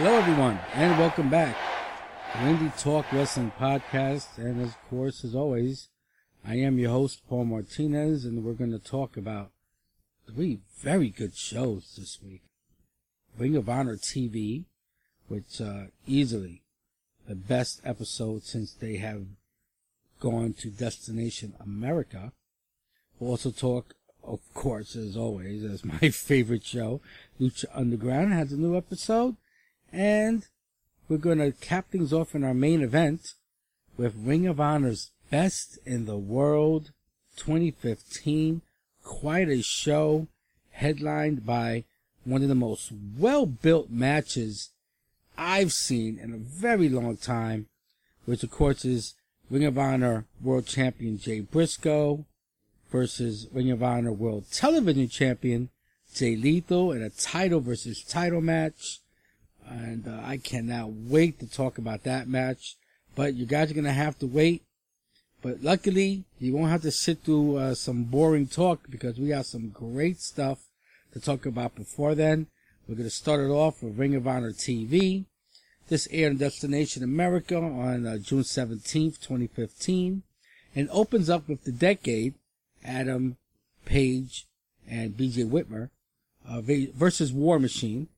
Hello, everyone, and welcome back Indie Talk Wrestling Podcast. And of course, as always, I am your host, Paul Martinez, and we're going to talk about three very good shows this week. Ring of Honor TV, which uh, easily the best episode since they have gone to Destination America. We'll also talk, of course, as always, as my favorite show, Lucha Underground has a new episode. And we're going to cap things off in our main event with Ring of Honor's Best in the World 2015. Quite a show headlined by one of the most well built matches I've seen in a very long time, which of course is Ring of Honor World Champion Jay Briscoe versus Ring of Honor World Television Champion Jay Lethal in a title versus title match. And uh, I cannot wait to talk about that match. But you guys are going to have to wait. But luckily, you won't have to sit through uh, some boring talk because we got some great stuff to talk about before then. We're going to start it off with Ring of Honor TV. This aired in Destination America on uh, June 17th, 2015, and opens up with the decade, Adam Page and BJ Whitmer uh, versus War Machine.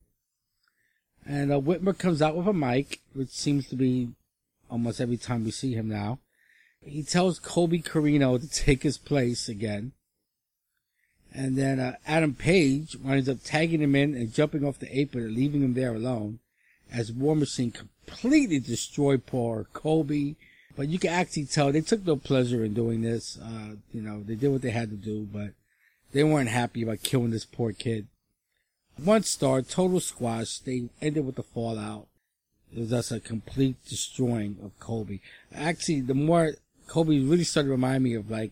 And uh, Whitmer comes out with a mic, which seems to be almost every time we see him now. He tells Colby Corino to take his place again. And then uh, Adam Page winds up tagging him in and jumping off the apron and leaving him there alone as War Machine completely destroyed poor Colby. But you can actually tell they took no pleasure in doing this. Uh, you know, they did what they had to do, but they weren't happy about killing this poor kid. One star, total squash. They ended with the fallout. It was just a complete destroying of Colby. Actually, the more Colby really started to remind me of like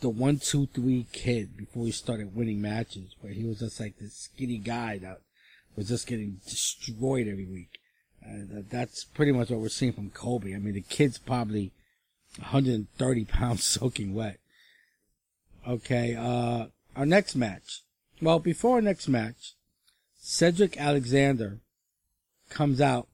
the one, two, three kid before he started winning matches, where he was just like this skinny guy that was just getting destroyed every week. Uh, that's pretty much what we're seeing from Colby. I mean, the kid's probably 130 pounds soaking wet. Okay, uh, our next match. Well, before our next match, Cedric Alexander comes out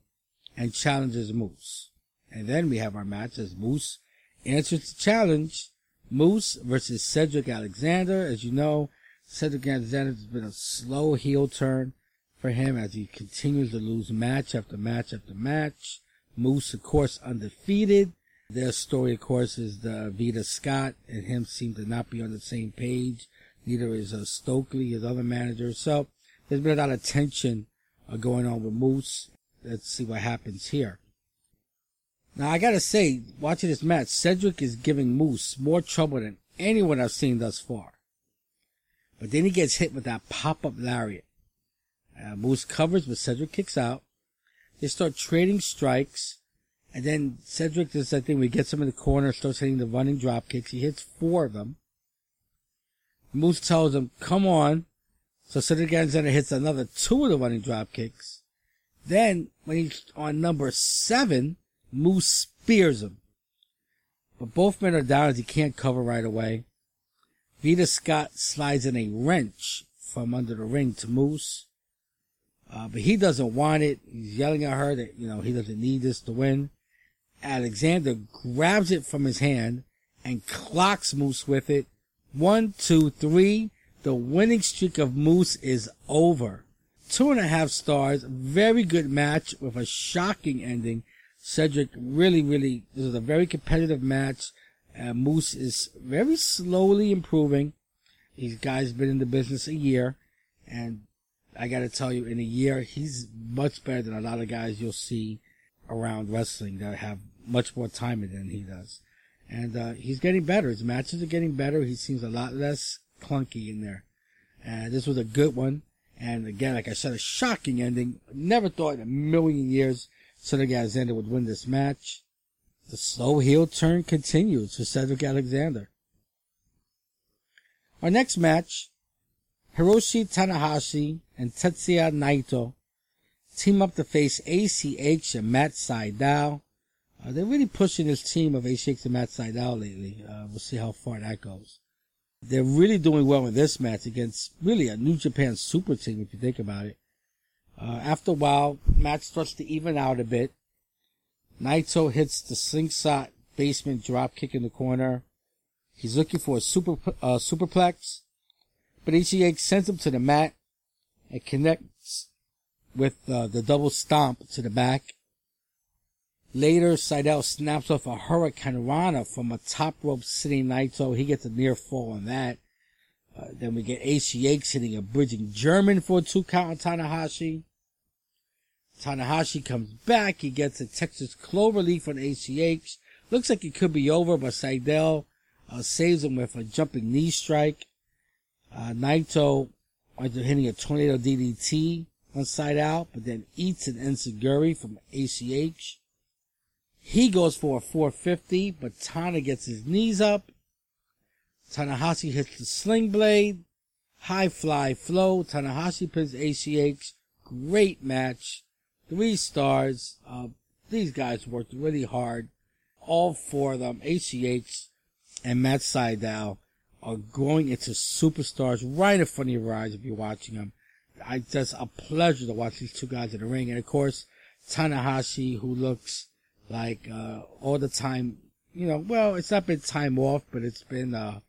and challenges Moose. And then we have our match as Moose answers the challenge. Moose versus Cedric Alexander. As you know, Cedric Alexander has been a slow heel turn for him as he continues to lose match after match after match. Moose, of course, undefeated. Their story, of course, is the Veda Scott and him seem to not be on the same page. Neither is uh, Stokely, his other manager. So there's been a lot of tension uh, going on with Moose. Let's see what happens here. Now I gotta say, watching this match, Cedric is giving Moose more trouble than anyone I've seen thus far. But then he gets hit with that pop-up lariat. Uh, Moose covers, but Cedric kicks out. They start trading strikes. And then Cedric does that thing where he gets him in the corner, starts hitting the running drop kicks. He hits four of them. Moose tells him, come on. So Cedric Alexander hits another two of the running drop kicks. Then, when he's on number seven, Moose spears him. But both men are down as he can't cover right away. Veda Scott slides in a wrench from under the ring to Moose. Uh, but he doesn't want it. He's yelling at her that, you know, he doesn't need this to win. Alexander grabs it from his hand and clocks Moose with it. One, two, three. The winning streak of Moose is over. Two and a half stars. Very good match with a shocking ending. Cedric really, really, this is a very competitive match. Uh, Moose is very slowly improving. These guys been in the business a year and I gotta tell you, in a year, he's much better than a lot of guys you'll see around wrestling that have much more time than he does. And, uh, he's getting better. His matches are getting better. He seems a lot less clunky in there. And this was a good one. And again, like I said, a shocking ending. Never thought in a million years Cedric Alexander would win this match. The slow heel turn continues for Cedric Alexander. Our next match Hiroshi Tanahashi and Tetsuya Naito team up to face ACH and Matt Sydal. Uh, they're really pushing this team of ACH and Matt Sydal lately. Uh, we'll see how far that goes. They're really doing well in this match against really a New Japan super team if you think about it. Uh, after a while, match starts to even out a bit. Naito hits the slingshot basement drop kick in the corner. He's looking for a super uh, superplex, but Ishii sends him to the mat and connects with uh, the double stomp to the back. Later, Sydal snaps off a Hurricane Rana from a top rope sitting Naito. He gets a near fall on that. Uh, then we get ACH hitting a bridging German for a two count on Tanahashi. Tanahashi comes back. He gets a Texas Clover Leaf on ACH. Looks like it could be over, but Sydal uh, saves him with a jumping knee strike. Uh, Naito up hitting a tornado DDT on Sydal, but then eats an Enzuigiri from ACH. He goes for a 450, but Tana gets his knees up. Tanahashi hits the sling blade. High fly flow. Tanahashi pins ACH. Great match. Three stars. Uh, these guys worked really hard. All four of them, ACH and Matt Sydal, are growing into superstars right in front of your eyes if you're watching them. I just a pleasure to watch these two guys in the ring. And of course, Tanahashi, who looks like uh, all the time. You know, well, it's not been time off, but it's been, uh,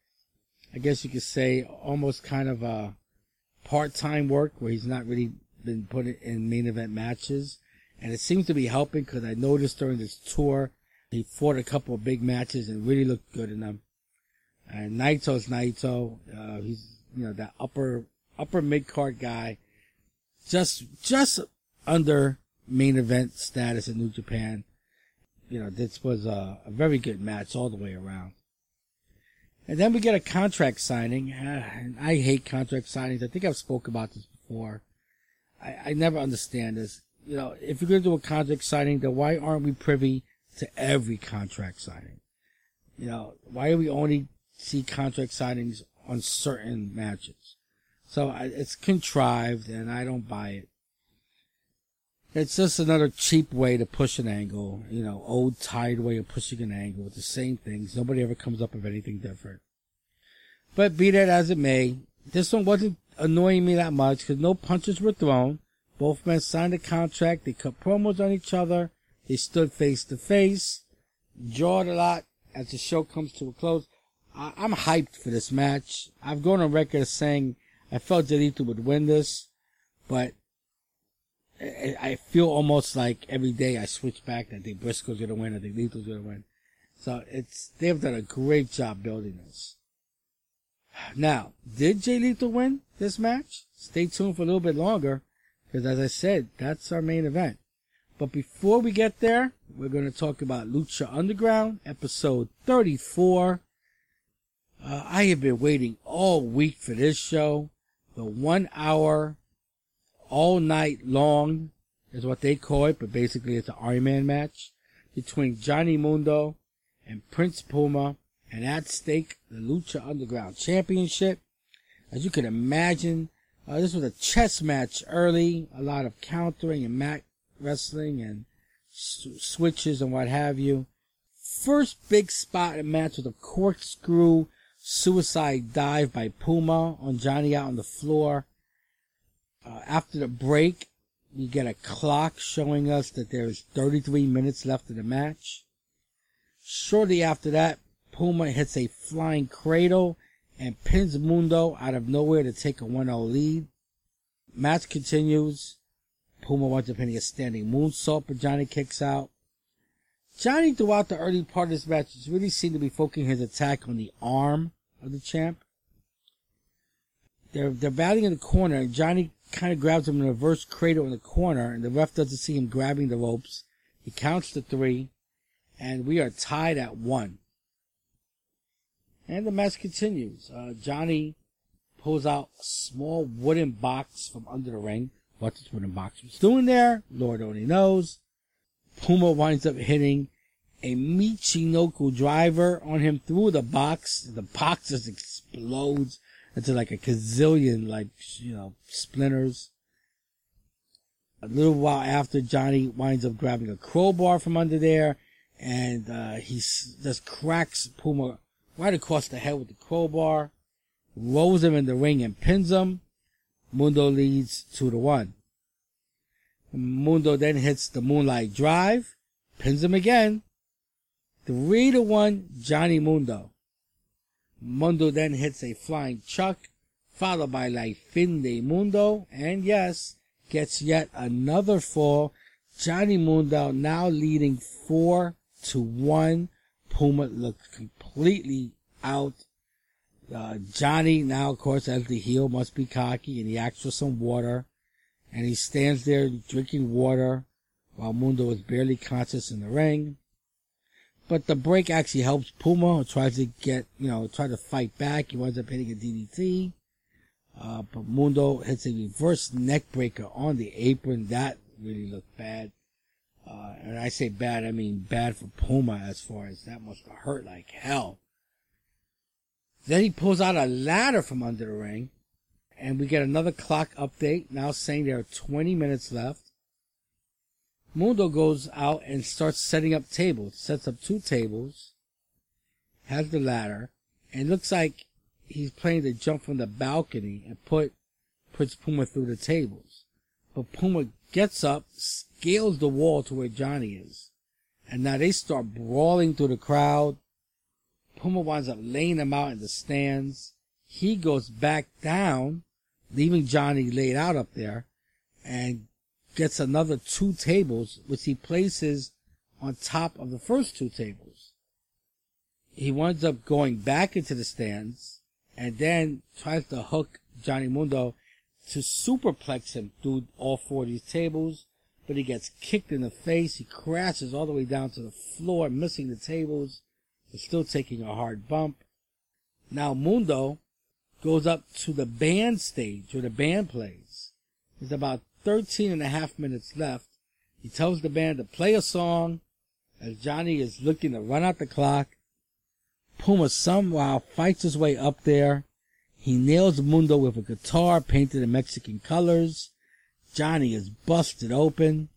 I guess you could say, almost kind of a part-time work where he's not really been put in main event matches, and it seems to be helping because I noticed during this tour he fought a couple of big matches and really looked good in them. And Naito's Naito, uh, he's you know that upper upper mid card guy, just just under main event status in New Japan you know, this was a, a, very good match all the way around. And then we get a contract signing. Uh, and I hate contract signings. I think I've spoke about this before. I, I never understand this. You know, if you're going to do a contract signing, then why aren't we privy to every contract signing? You know, why do we only see contract signings on certain matches? So I, it's contrived and I don't buy it. It's just another cheap way to push an angle, you know, old tired way of pushing an angle with the same things. Nobody ever comes up with anything different. But be that as it may, this one wasn't annoying me that much because no punches were thrown. Both men signed a contract. They cut promos on each other. They stood face to face. Jawed a lot as the show comes to a close. I- am hyped for this match. I've gone on record saying I felt Lethal would win this, but I feel almost like every day I switch back. I think Briscoe's gonna win. I think Lethal's gonna win. So it's they've done a great job building this. Now, did Jay Lethal win this match? Stay tuned for a little bit longer, because as I said, that's our main event. But before we get there, we're going to talk about Lucha Underground, episode 34. Uh, I have been waiting all week for this show. The one hour all night long is what they call it, but basically it's an Iron Man match between Johnny Mundo and Prince Puma, and at stake the Lucha Underground Championship. As you can imagine, uh, this was a chess match early, a lot of countering and mat wrestling and switches and what have you. First big spot in the match was a corkscrew suicide dive by Puma on Johnny out on the floor. Uh, after the break, we get a clock showing us that there's 33 minutes left of the match. Shortly after that, Puma hits a flying cradle and pins Mundo out of nowhere to take a 1-0 lead. Match continues. Puma winds up hitting a standing moonsault, but Johnny kicks out. Johnny, throughout the early part of this match, really seemed to be focusing his attack on the arm of the champ. They're they're battling in the corner, and Johnny kind of grabs him in a reverse cradle in the corner, and the ref doesn't see him grabbing the ropes. He counts to three, and we are tied at one. And the match continues. Uh, Johnny pulls out a small wooden box from under the ring. What this wooden box was doing there, Lord only knows. Puma winds up hitting a Michinoku driver on him through the box. The box just explodes into like a gazillion like you know splinters. A little while after, Johnny winds up grabbing a crowbar from under there, and uh, he just cracks Puma right across the head with the crowbar, rolls him in the ring and pins him. Mundo leads two to one. Mundo then hits the Moonlight Drive, pins him again. Three to one, Johnny Mundo. Mundo then hits a flying chuck, followed by La Fin de Mundo, and yes, gets yet another fall. Johnny Mundo now leading four to one. Puma looks completely out. Uh, Johnny now, of course, as the heel, must be cocky, and he asks for some water, and he stands there drinking water while Mundo is barely conscious in the ring. But the break actually helps Puma, who tries to get, you know, try to fight back. He winds up hitting a DDT. Uh, but Mundo hits a reverse neck breaker on the apron. That really looked bad. Uh, and I say bad, I mean bad for Puma as far as that must have hurt like hell. Then he pulls out a ladder from under the ring, and we get another clock update now saying there are 20 minutes left. Mundo goes out and starts setting up tables, sets up two tables, has the ladder, and looks like he's planning to jump from the balcony and put puts Puma through the tables. But Puma gets up, scales the wall to where Johnny is. And now they start brawling through the crowd. Puma winds up laying him out in the stands. He goes back down, leaving Johnny laid out up there, and gets another two tables, which he places on top of the first two tables. He winds up going back into the stands and then tries to hook Johnny Mundo to superplex him through all four of these tables, but he gets kicked in the face. He crashes all the way down to the floor, missing the tables, but still taking a hard bump. Now Mundo goes up to the band stage where the band plays. There's about 13 and a half minutes left. He tells the band to play a song as Johnny is looking to run out the clock. Puma somehow fights his way up there. He nails Mundo with a guitar painted in Mexican colors. Johnny is busted open.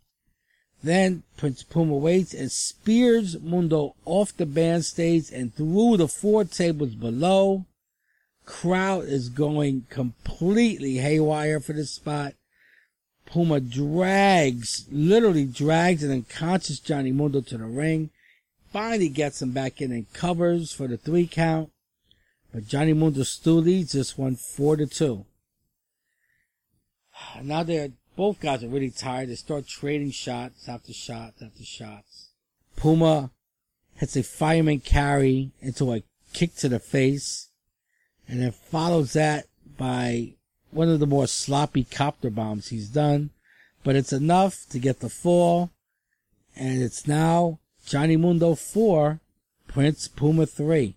Then Prince Puma waits and spears Mundo off the band stage and through the four tables below. Crowd is going completely haywire for this spot. Puma drags, literally drags an unconscious Johnny Mundo to the ring. Finally gets him back in and covers for the three count. But Johnny Mundo still leads this one four to two. Now they're both guys are really tired. They start trading shots after shots after shots. Puma hits a fireman carry into a kick to the face, and then follows that by one of the more sloppy copter bombs he's done, but it's enough to get the fall, and it's now Johnny Mundo 4, Prince Puma 3.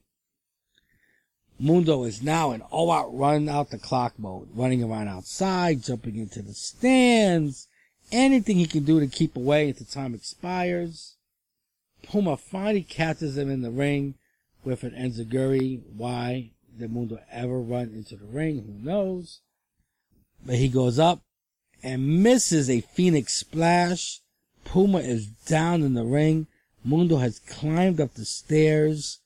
Mundo is now in all out run out the clock mode, running around outside, jumping into the stands, anything he can do to keep away until time expires. Puma finally catches him in the ring with an enziguri. Why did Mundo ever run into the ring? Who knows? But he goes up and misses a Phoenix splash. Puma is down in the ring. Mundo has climbed up the stairs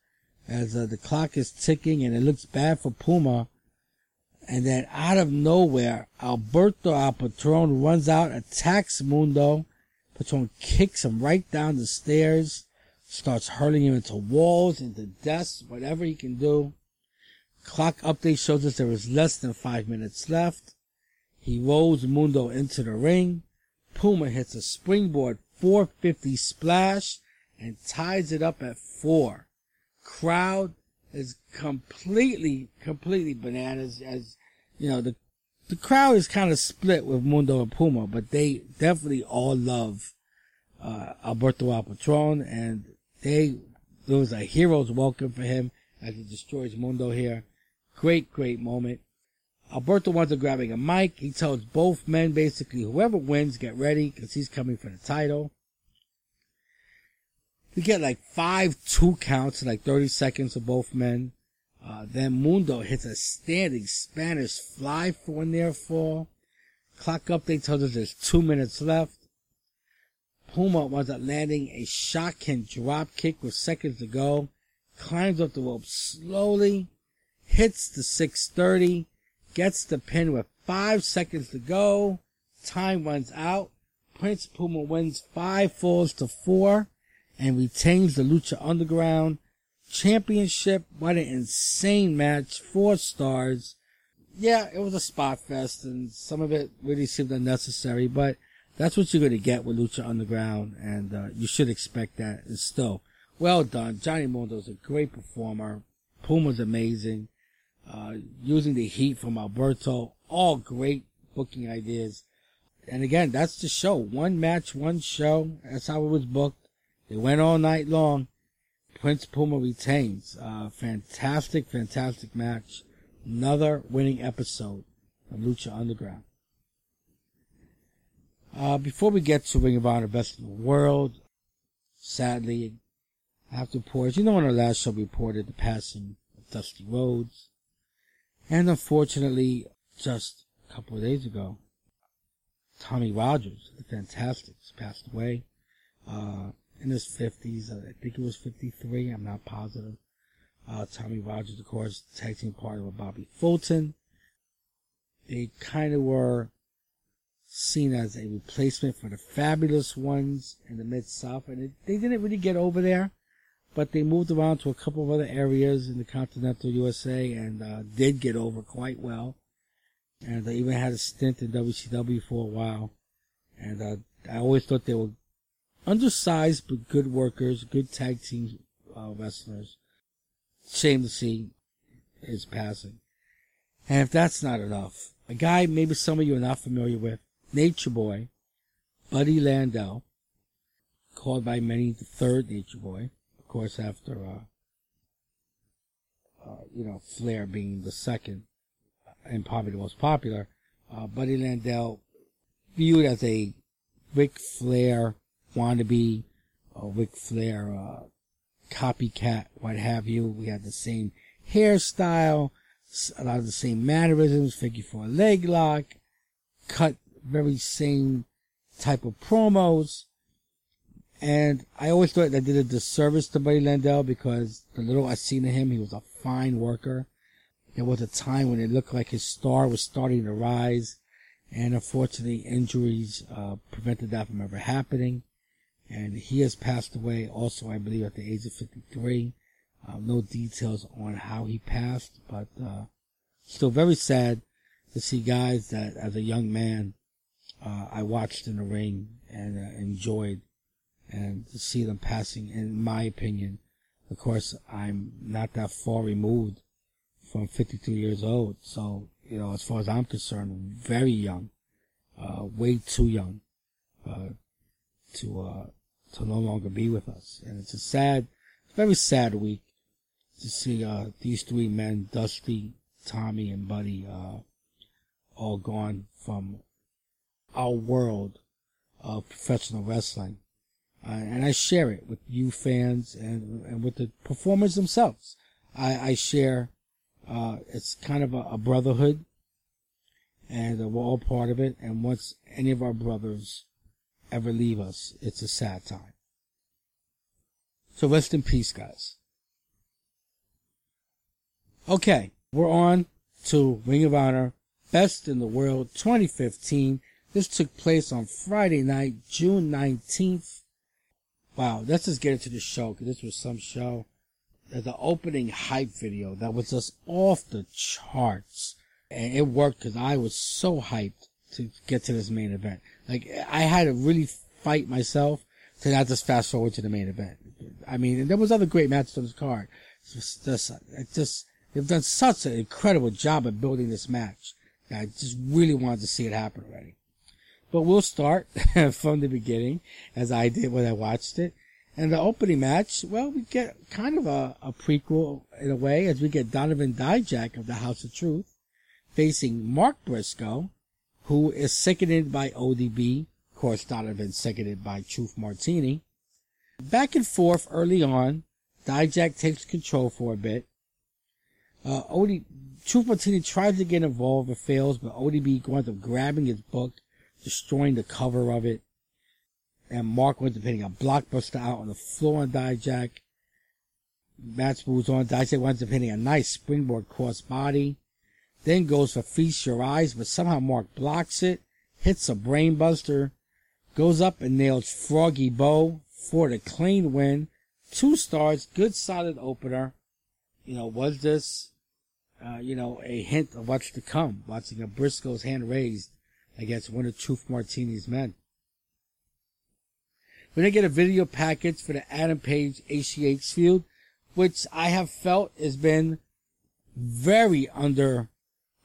as uh, the clock is ticking and it looks bad for Puma. And then out of nowhere, Alberto El Patron runs out, attacks Mundo. Patron kicks him right down the stairs, starts hurling him into walls, into desks, whatever he can do. Clock update shows us there is less than five minutes left. He rolls Mundo into the ring. Puma hits a springboard 450 splash and ties it up at four. Crowd is completely, completely bananas as, you know, the, the crowd is kind of split with Mundo and Puma, but they definitely all love, uh, Alberto El Patron and they, there was a hero's welcome for him as he destroys Mundo here. Great, great moment. Alberto winds up grabbing a mic. He tells both men basically, whoever wins, get ready because he's coming for the title. We get like five two counts in like 30 seconds of both men. Uh, then Mundo hits a standing Spanish fly for a near fall. Clock update tells us there's two minutes left. Puma winds up landing a shotgun drop kick with seconds to go. Climbs up the rope slowly. Hits the 630 gets the pin with five seconds to go. Time runs out. Prince Puma wins five falls to four and retains the Lucha Underground Championship. What an insane match. Four stars. Yeah, it was a spot fest and some of it really seemed unnecessary, but that's what you're going to get with Lucha Underground and uh, you should expect that. And still, well done. Johnny Mundo's a great performer. Puma's amazing. Uh, using the heat from Alberto. All great booking ideas. And again, that's the show. One match, one show. That's how it was booked. They went all night long. Prince Puma retains. Uh, fantastic, fantastic match. Another winning episode of Lucha Underground. Uh, before we get to Ring of Honor Best in the World, sadly, I have to report, you know, on our last show we reported the passing of Dusty Rhodes. And unfortunately, just a couple of days ago, Tommy Rogers, the Fantastics, passed away uh, in his 50s. I think it was 53. I'm not positive. Uh, Tommy Rogers, of course, tag team partner with Bobby Fulton. They kind of were seen as a replacement for the fabulous ones in the Mid South, and they didn't really get over there. But they moved around to a couple of other areas in the continental USA and uh, did get over quite well and they even had a stint in WCW for a while. And uh, I always thought they were undersized but good workers, good tag team uh, wrestlers. Shame to see his passing. And if that's not enough, a guy maybe some of you are not familiar with, Nature Boy, Buddy Landel, called by many the third Nature Boy, of course after, uh, uh, you know, Flair being the second and probably the most popular, uh, Buddy Landel, viewed as a Ric Flair wannabe, a Ric Flair uh, copycat, what have you. We had the same hairstyle, a lot of the same mannerisms, figure four leg lock, cut very same type of promos. And I always thought that did a disservice to Buddy Landel because the little I seen of him, he was a fine worker. There was a time when it looked like his star was starting to rise, and unfortunately, injuries uh, prevented that from ever happening. And he has passed away also, I believe, at the age of 53. Uh, no details on how he passed, but uh, still very sad to see guys that, as a young man, uh, I watched in the ring and uh, enjoyed, and to see them passing, in my opinion, of course, I'm not that far removed from 52 years old. So, you know, as far as I'm concerned, very young, uh, way too young, uh, to, uh, to no longer be with us. And it's a sad, very sad week to see, uh, these three men, Dusty, Tommy, and Buddy, uh, all gone from our world of professional wrestling. Uh, and I share it with you fans and, and with the performers themselves. I, I share uh, it's kind of a, a brotherhood, and uh, we're all part of it. And once any of our brothers ever leave us, it's a sad time. So rest in peace, guys. Okay, we're on to Ring of Honor Best in the World 2015. This took place on Friday night, June 19th. Wow, let's just get into the show because this was some show the opening hype video that was just off the charts. And it worked because I was so hyped to get to this main event. Like, I had to really fight myself to not just fast forward to the main event. I mean, and there was other great matches on this card. It's just, uh, it's just, they've done such an incredible job of building this match. I just really wanted to see it happen already. But we'll start from the beginning, as I did when I watched it. And the opening match, well, we get kind of a, a prequel in a way as we get Donovan Dijak of the House of Truth facing Mark Briscoe, who is seconded by ODB. Of course, Donovan seconded by Truth Martini. Back and forth early on, Dijak takes control for a bit. Uh, OD, Truth Martini tries to get involved but fails, but ODB winds up grabbing his book, destroying the cover of it and Mark went to hitting a blockbuster out on the floor on Dijak. Match moves on. Dijak winds up a nice springboard cross body. Then goes for Feast Your Eyes, but somehow Mark blocks it, hits a brainbuster, Goes up and nails Froggy Bow for the clean win. Two stars, good solid opener. You know, was this, uh, you know, a hint of what's to come? Watching a Briscoe's hand raised against one of Truth Martini's men. We're going to get a video package for the Adam Page ACH feud, which I have felt has been very under,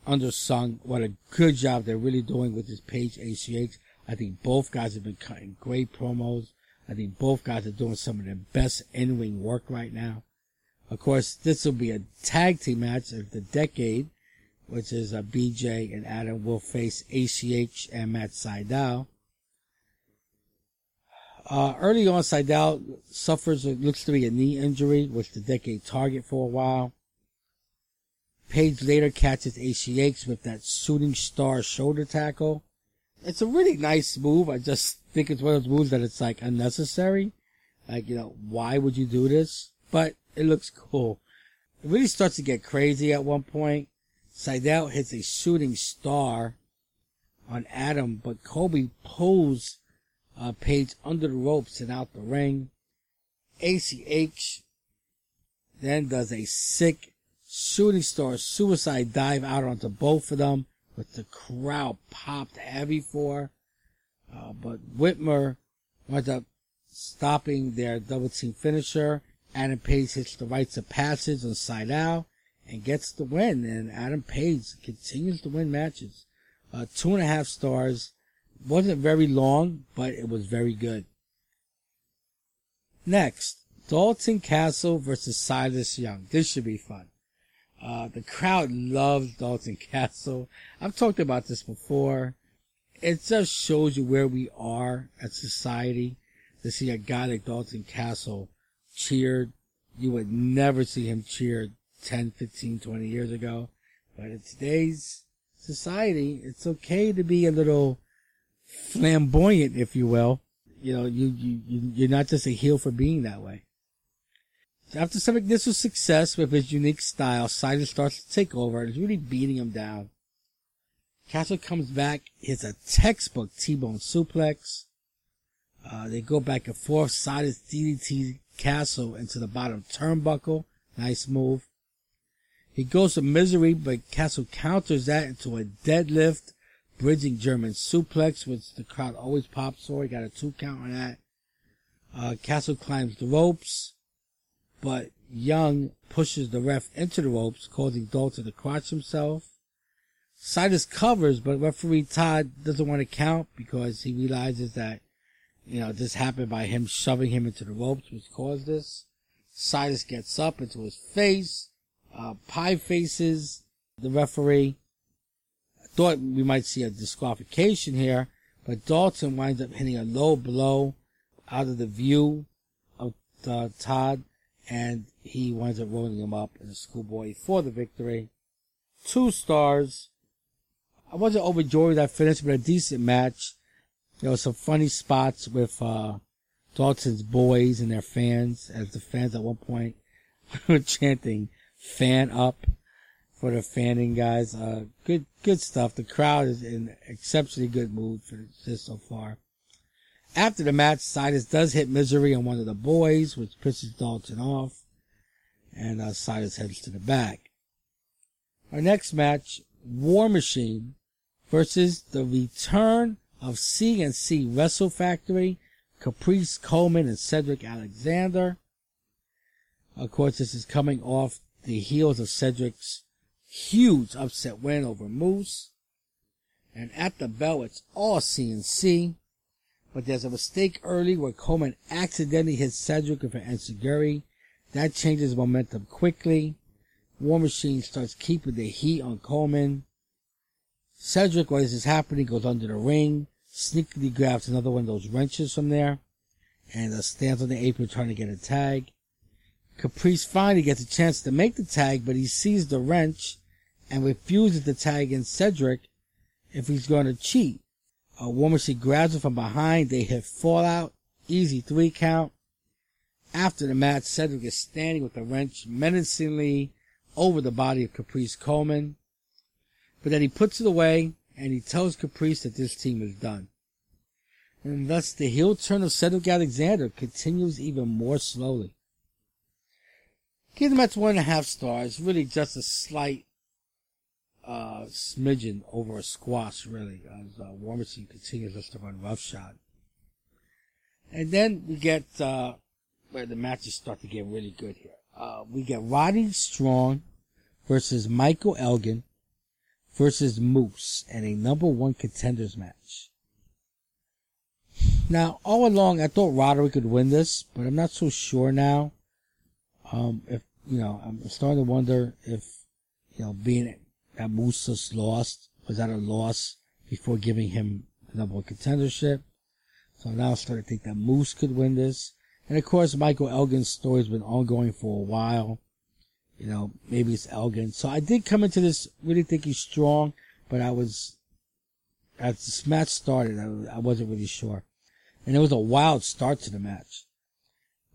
undersung. What a good job they're really doing with this Page ACH. I think both guys have been cutting great promos. I think both guys are doing some of their best in-ring work right now. Of course, this will be a tag team match of the decade, which is a BJ and Adam will face ACH and Matt Sydal. Uh, early on, Sydal suffers looks to be a knee injury, which the decade target for a while. Page later catches ACH with that shooting star shoulder tackle. It's a really nice move. I just think it's one of those moves that it's like unnecessary. Like, you know, why would you do this? But it looks cool. It really starts to get crazy at one point. Sydal hits a shooting star on Adam, but Colby pulls uh, Page under the ropes and out the ring. ACH then does a sick shooting star suicide dive out onto both of them, with the crowd popped heavy for. Uh, but Whitmer winds up stopping their double team finisher. Adam Page hits the rites of passage on Sydal and gets the win. And Adam Page continues to win matches. Uh, two and a half stars wasn't very long, but it was very good. Next, Dalton Castle versus Silas Young. This should be fun. Uh, the crowd loves Dalton Castle. I've talked about this before. It just shows you where we are as society to see a guy like Dalton Castle cheered. You would never see him cheered 10, 15, 20 years ago. But in today's society, it's okay to be a little flamboyant, if you will. You know, you, you, you're not just a heel for being that way. After some initial success with his unique style, Silas starts to take over and is really beating him down. Castle comes back, hits a textbook T-bone suplex. Uh, they go back and forth. Silas DDT Castle into the bottom turnbuckle. Nice move. He goes to misery, but Castle counters that into a deadlift bridging German suplex, which the crowd always pops for. He got a two count on that. Uh, Castle climbs the ropes, but Young pushes the ref into the ropes, causing Dalton to crotch himself. Silas covers, but referee Todd doesn't want to count because he realizes that, you know, this happened by him shoving him into the ropes, which caused this. Silas gets up into his face, uh, pie faces the referee, thought we might see a disqualification here, but Dalton winds up hitting a low blow out of the view of uh, Todd, and he winds up rolling him up in a schoolboy for the victory. Two stars. I wasn't overjoyed that finish, but a decent match. There were some funny spots with uh, Dalton's boys and their fans, as the fans at one point were chanting "fan up." for the fanning guys. Uh, good, good stuff. The crowd is in exceptionally good mood for this so far. After the match, Silas does hit misery on one of the boys, which pisses Dalton off, and uh, Silas heads to the back. Our next match, War Machine versus the return of CNC Wrestle Factory, Caprice Coleman and Cedric Alexander. Of course, this is coming off the heels of Cedric's huge upset win over Moose. And at the bell, it's all CNC. But there's a mistake early where Coleman accidentally hits Cedric with an Enzuigiri. That changes momentum quickly. War Machine starts keeping the heat on Coleman. Cedric, while this is happening, goes under the ring, sneakily grabs another one of those wrenches from there, and uh, stands on the apron trying to get a tag. Caprice finally gets a chance to make the tag, but he sees the wrench and refuses to tag in Cedric if he's going to cheat. A woman she grabs him from behind. They hit fallout. Easy three count. After the match, Cedric is standing with the wrench menacingly over the body of Caprice Coleman. But then he puts it away and he tells Caprice that this team is done. and thus the heel turn of Cedric Alexander continues even more slowly. Give the match one and a half stars, really just a slight uh, smidgen over a squash, really, as uh, War Machine continues just to run roughshod. And then we get, uh, where the matches start to get really good here. Uh, we get Roddy Strong versus Michael Elgin versus Moose and a number one contenders match. Now, all along, I thought Roderick could win this, but I'm not so sure now. Um, if, you know, I'm starting to wonder if, you know, being that Moose just lost, was that a loss before giving him the number one contendership? So now I'm starting to think that Moose could win this. And of course, Michael Elgin's story's been ongoing for a while. You know, maybe it's Elgin. So I did come into this really thinking he's strong, but I was, as this match started, I, I wasn't really sure. And it was a wild start to the match.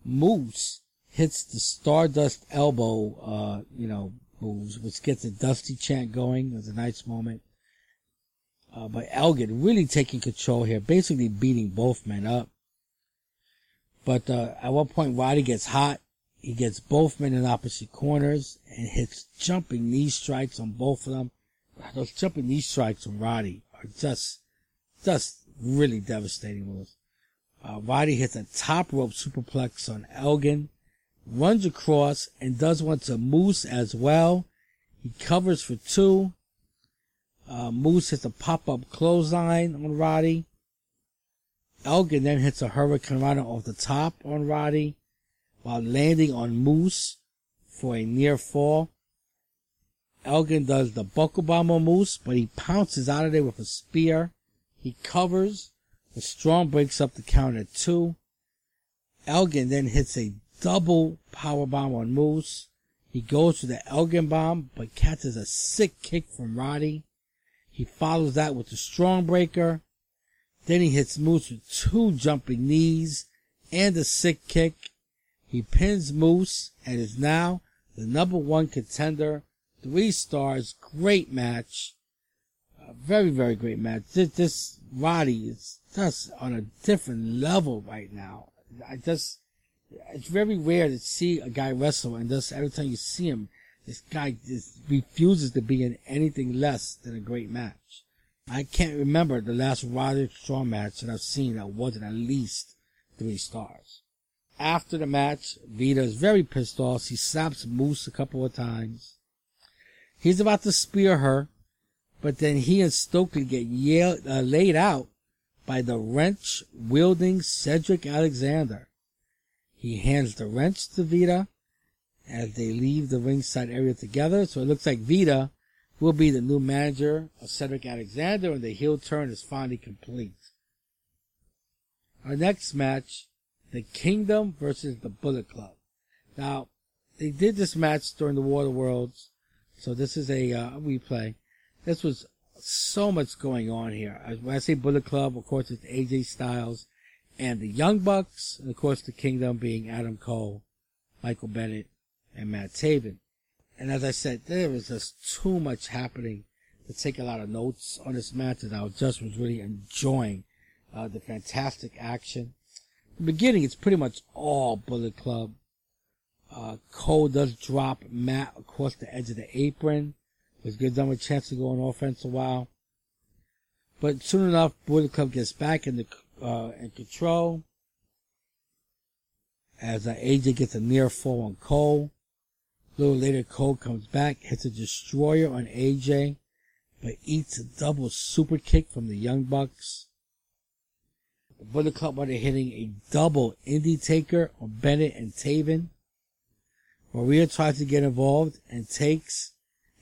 Moose hits the Stardust elbow, uh, you know, moves, which gets a Dusty chant going. It was a nice moment. Uh, but Elgin really taking control here, basically beating both men up. But uh, at one point, Roddy gets hot. He gets both men in opposite corners and hits jumping knee strikes on both of them. Those jumping knee strikes on Roddy are just, just really devastating moves. Uh, Roddy hits a top rope superplex on Elgin, runs across and does one to Moose as well. He covers for two. Uh, Moose hits a pop-up clothesline on Roddy. Elgin then hits a hurricanrana off the top on Roddy while landing on Moose for a near fall. Elgin does the buckle bomb on Moose, but he pounces out of there with a spear. He covers. The strong breaks up the count at two. Elgin then hits a double power bomb on Moose. He goes for the Elgin bomb, but catches a sick kick from Roddy. He follows that with the strong breaker. Then he hits Moose with two jumping knees and a sick kick. He pins Moose and is now the number one contender. Three stars. Great match. A very, very great match. This, this Roddy is just on a different level right now. I just, it's very rare to see a guy wrestle and thus every time you see him, this guy just refuses to be in anything less than a great match. I can't remember the last Roderick Strong match that I've seen that wasn't at least three stars. After the match, Veda is very pissed off. He slaps Moose a couple of times. He's about to spear her, but then he and Stokely get yelled, uh, laid out by the wrench wielding Cedric Alexander. He hands the wrench to Veda as they leave the ringside area together. So it looks like Veda will be the new manager of Cedric Alexander and the heel turn is finally complete. Our next match, the Kingdom versus the Bullet Club. Now, they did this match during the War of the Worlds, so this is a uh, replay. This was so much going on here. When I say Bullet Club, of course, it's AJ Styles and the Young Bucks, and of course, the Kingdom being Adam Cole, Michael Bennett, and Matt Taven. And as I said, there was just too much happening to take a lot of notes on this match, and I was just was really enjoying uh, the fantastic action. In the beginning, it's pretty much all Bullet Club. Uh, Cole does drop Matt across the edge of the apron, which gives them a chance to go on offense a while. But soon enough, Bullet Club gets back in the uh, in control as AJ gets a near fall on Cole. A little later, Cole comes back, hits a destroyer on AJ, but eats a double super kick from the Young Bucks. The Bullet Club are hitting a double Indytaker on Bennett and Taven. Maria tries to get involved and takes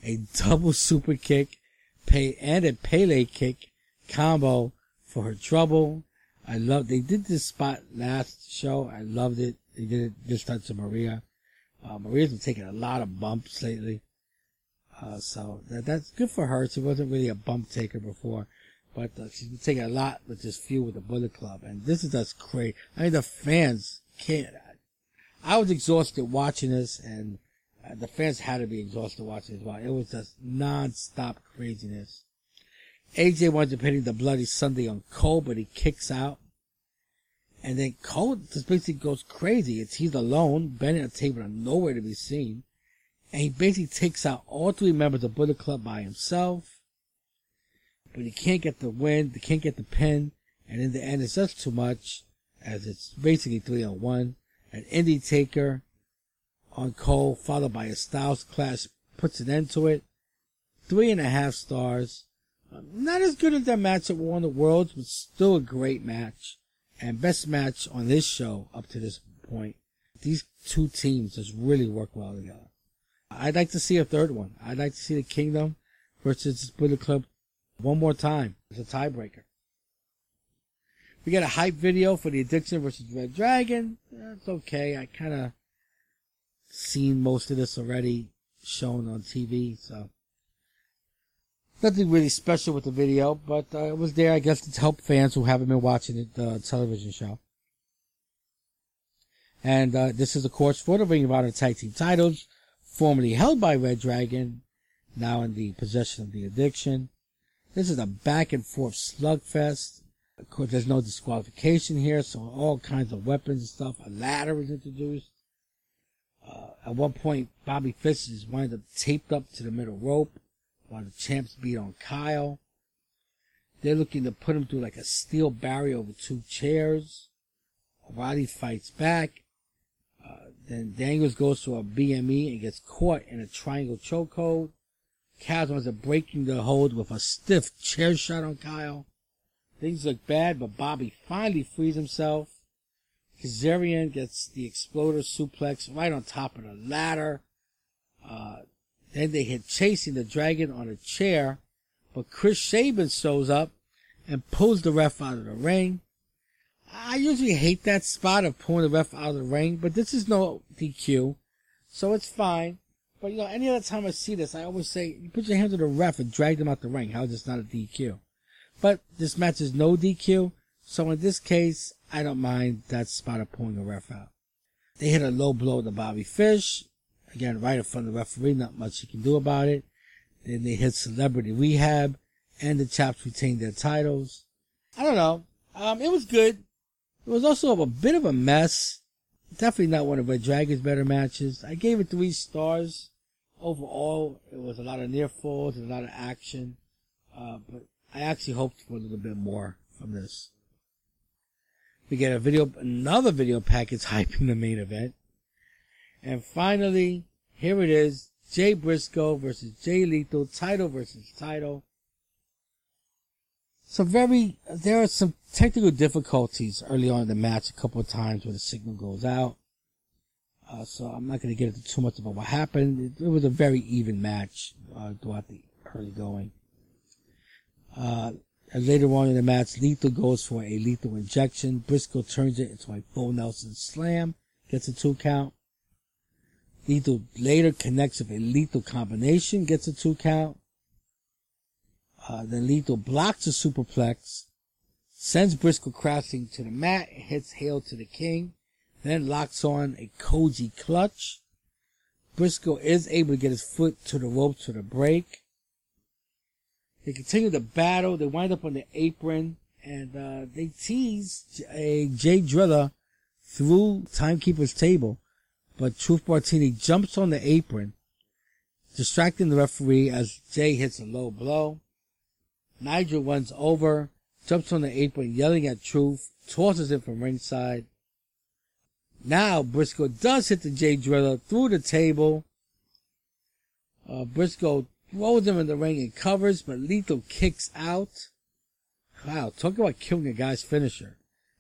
a double super kick pay and a Pele kick combo for her trouble. I love, they did this spot last show. I loved it. They did it this time to Maria. Uh, Maria's been taking a lot of bumps lately. Uh, so that, that's good for her. She wasn't really a bump taker before, but uh, she's been taking a lot with this feud with the Bullet Club. And this is just crazy. I mean, the fans can't. I I was exhausted watching this and uh, the fans had to be exhausted watching as well. It was just non-stop craziness. AJ winds up hitting the Bloody Sunday on Cole, but he kicks out. And then Cole just basically goes crazy. It's he's alone, bending a table and nowhere to be seen. And he basically takes out all three members of Bullet Club by himself. But he can't get the win, he can't get the pin, and in the end it's just too much, as it's basically three on one. An Indytaker on Cole, followed by a Styles Clash, puts an end to it. Three and a half stars. Not as good as that match that won the Worlds, but still a great match. And best match on this show up to this point. These two teams just really work well together. I'd like to see a third one. I'd like to see the Kingdom versus the Bullet Club one more time as a tiebreaker. We got a hype video for the Addiction versus Red Dragon. That's okay. I kind of seen most of this already shown on TV, so nothing really special with the video, but uh, it was there, I guess, to help fans who haven't been watching the uh, television show. And uh, this is, of course, for the Ring of Honor Tag Team titles, formerly held by Red Dragon, now in the possession of the Addiction. This is a back and forth slugfest. Of course, there's no disqualification here, so all kinds of weapons and stuff. A ladder is introduced. Uh, at one point, Bobby Fish is wound up taped up to the middle rope while the champs beat on Kyle. They're looking to put him through like a steel barrier over two chairs. Roddy fights back. Uh, then Daniels goes to a BME and gets caught in a triangle chokehold. Kaz winds up breaking the hold with a stiff chair shot on Kyle. Things look bad, but Bobby finally frees himself. Kazarian gets the exploder suplex right on top of the ladder. Uh, then they hit chasing the dragon on a chair, but Chris Sabin shows up and pulls the ref out of the ring. I usually hate that spot of pulling the ref out of the ring, but this is no DQ, so it's fine. But you know, any other time I see this, I always say, you put your hand on the ref and drag them out the ring. How is this not a DQ? But this match is no DQ, so in this case, I don't mind that spot of pulling the ref out. They hit a low blow to Bobby Fish. Again, right in front of the referee, not much he can do about it. Then they hit Celebrity Rehab, and the Chops retained their titles. I don't know. Um, it was good. It was also a bit of a mess. Definitely not one of Red Dragon's better matches. I gave it three stars. Overall, it was a lot of near falls and a lot of action. Uh, but I actually hoped for a little bit more from this. We get a video, another video package hyping the main event. And finally, here it is. Jay Briscoe versus Jay Lethal, title versus title. So very, there are some technical difficulties early on in the match a couple of times where the signal goes out. Uh, so I'm not going to get into too much about what happened. It, it was a very even match uh, throughout the early going. Uh, later on in the match, Lethal goes for a lethal injection. Briscoe turns it into a full Nelson slam, gets a two count. Lethal later connects with a lethal combination, gets a two count. Uh, then Lethal blocks a superplex, sends Briscoe crashing to the mat, hits Hail to the King, then locks on a Koji clutch. Briscoe is able to get his foot to the rope for the break. They continue the battle. They wind up on the apron and uh, they tease a Jay Driller through Timekeeper's table. But Truth Martini jumps on the apron, distracting the referee as Jay hits a low blow. Nigel runs over, jumps on the apron, yelling at Truth, tosses him from ringside. Now Briscoe does hit the Jay Driller through the table. Uh, Briscoe throws him in the ring and covers, but Lethal kicks out. Wow, talk about killing a guy's finisher.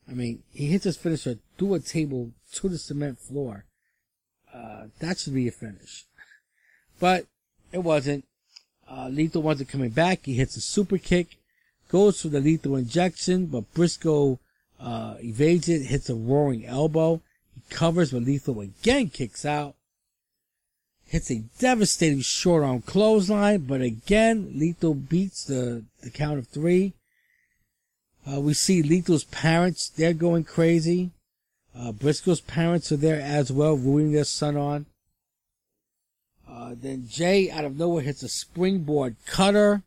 I mean, he hits his finisher through a table to the cement floor. Uh, that should be a finish. But it wasn't. Uh, Lethal wasn't coming back. He hits a super kick, goes for the lethal injection, but Briscoe uh, evades it, hits a roaring elbow. He covers, but Lethal again kicks out hits a devastating short arm clothesline, but again, Lethal beats the, the count of three. Uh, we see Lethal's parents, they're going crazy. Uh, Briscoe's parents are there as well, rooting their son on. Uh, then Jay out of nowhere hits a springboard cutter.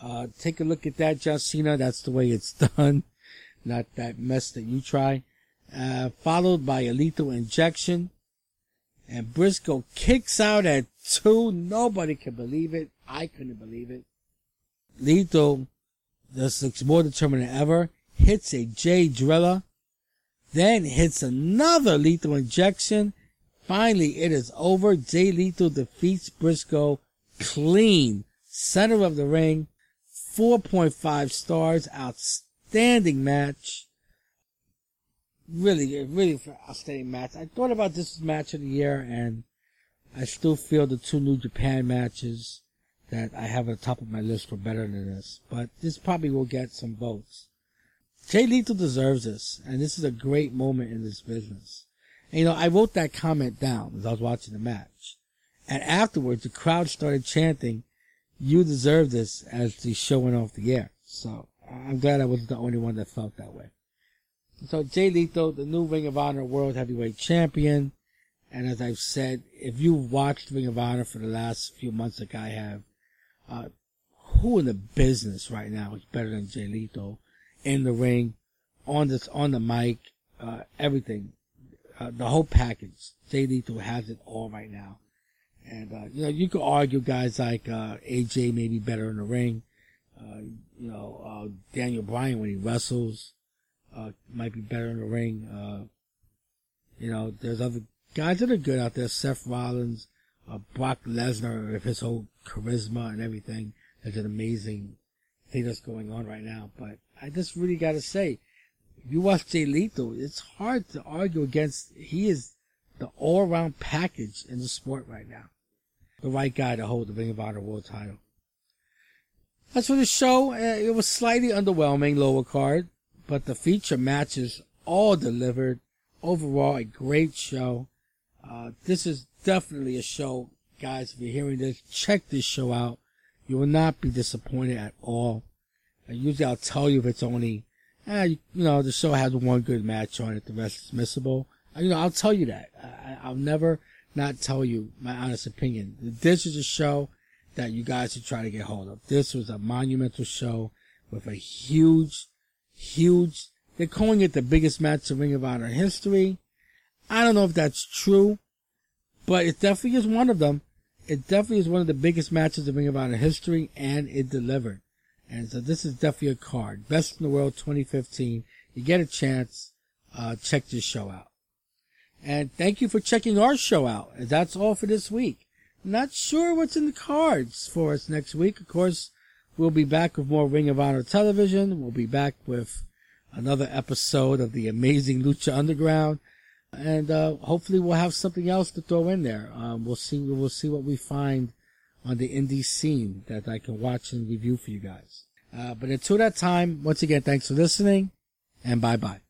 Uh, take a look at that, John Cena. That's the way it's done. Not that mess that you try. uh, followed by a lethal injection. And Briscoe kicks out at two. Nobody can believe it. I couldn't believe it. Lethal this looks more determined than ever. Hits a J driller. Then hits another lethal injection. Finally, it is over. Jay Lethal defeats Briscoe clean. Center of the ring. 4.5 stars. Outstanding match. Really, really outstanding match. I thought about this match of the year and I still feel the two New Japan matches that I have at the top of my list were better than this. But this probably will get some votes. Jay Lethal deserves this, and this is a great moment in this business. And, you know, I wrote that comment down as I was watching the match. And afterwards, the crowd started chanting, you deserve this as the show went off the air. So I'm glad I wasn't the only one that felt that way. So Jay Lethal, the new Ring of Honor World Heavyweight Champion. And as I've said, if you've watched Ring of Honor for the last few months like I have, uh, who in the business right now is better than Jay Lethal? In the ring, on this, on the mic, uh, everything, uh, the whole package. Jay Lethal has it all right now. And, uh, you know, you could argue guys like, uh, AJ may be better in the ring. Uh, you know, uh, Daniel Bryan when he wrestles, might be better in the ring. You know, there's other guys that are good out there. Seth Rollins, Brock Lesnar with his whole charisma and everything. There's an amazing thing that's going on right now. But I just really got to say, you watch Jay Lethal, it's hard to argue against. He is the all-around package in the sport right now. The right guy to hold the Ring of Honor World Title. As for the show, uh, it was slightly underwhelming lower card, but the feature matches all delivered. Overall, a great show. Uh, this is definitely a show, guys. If you're hearing this, check this show out. You will not be disappointed at all. Usually I'll tell you if it's only, eh, you know, the show has one good match on it, the rest is missable. You know, I'll tell you that. I, will never not tell you my honest opinion. This is a show that you guys should try to get hold of. This was a monumental show with a huge, huge, they're calling it the biggest match of Ring of Honor history. I don't know if that's true, but it definitely is one of them. It definitely is one of the biggest matches of Ring of Honor history, and it delivered. And so this is definitely a card. Best in the World 2015. You get a chance, uh, check this show out. And thank you for checking our show out. And that's all for this week. Not sure what's in the cards for us next week. Of course, we'll be back with more Ring of Honor television. We'll be back with another episode of the amazing Lucha Underground. And, uh, hopefully we'll have something else to throw in there. Um, we'll see, we'll see what we find on the indie scene that I can watch and review for you guys. Uh, but until that time, once again, thanks for listening and bye bye.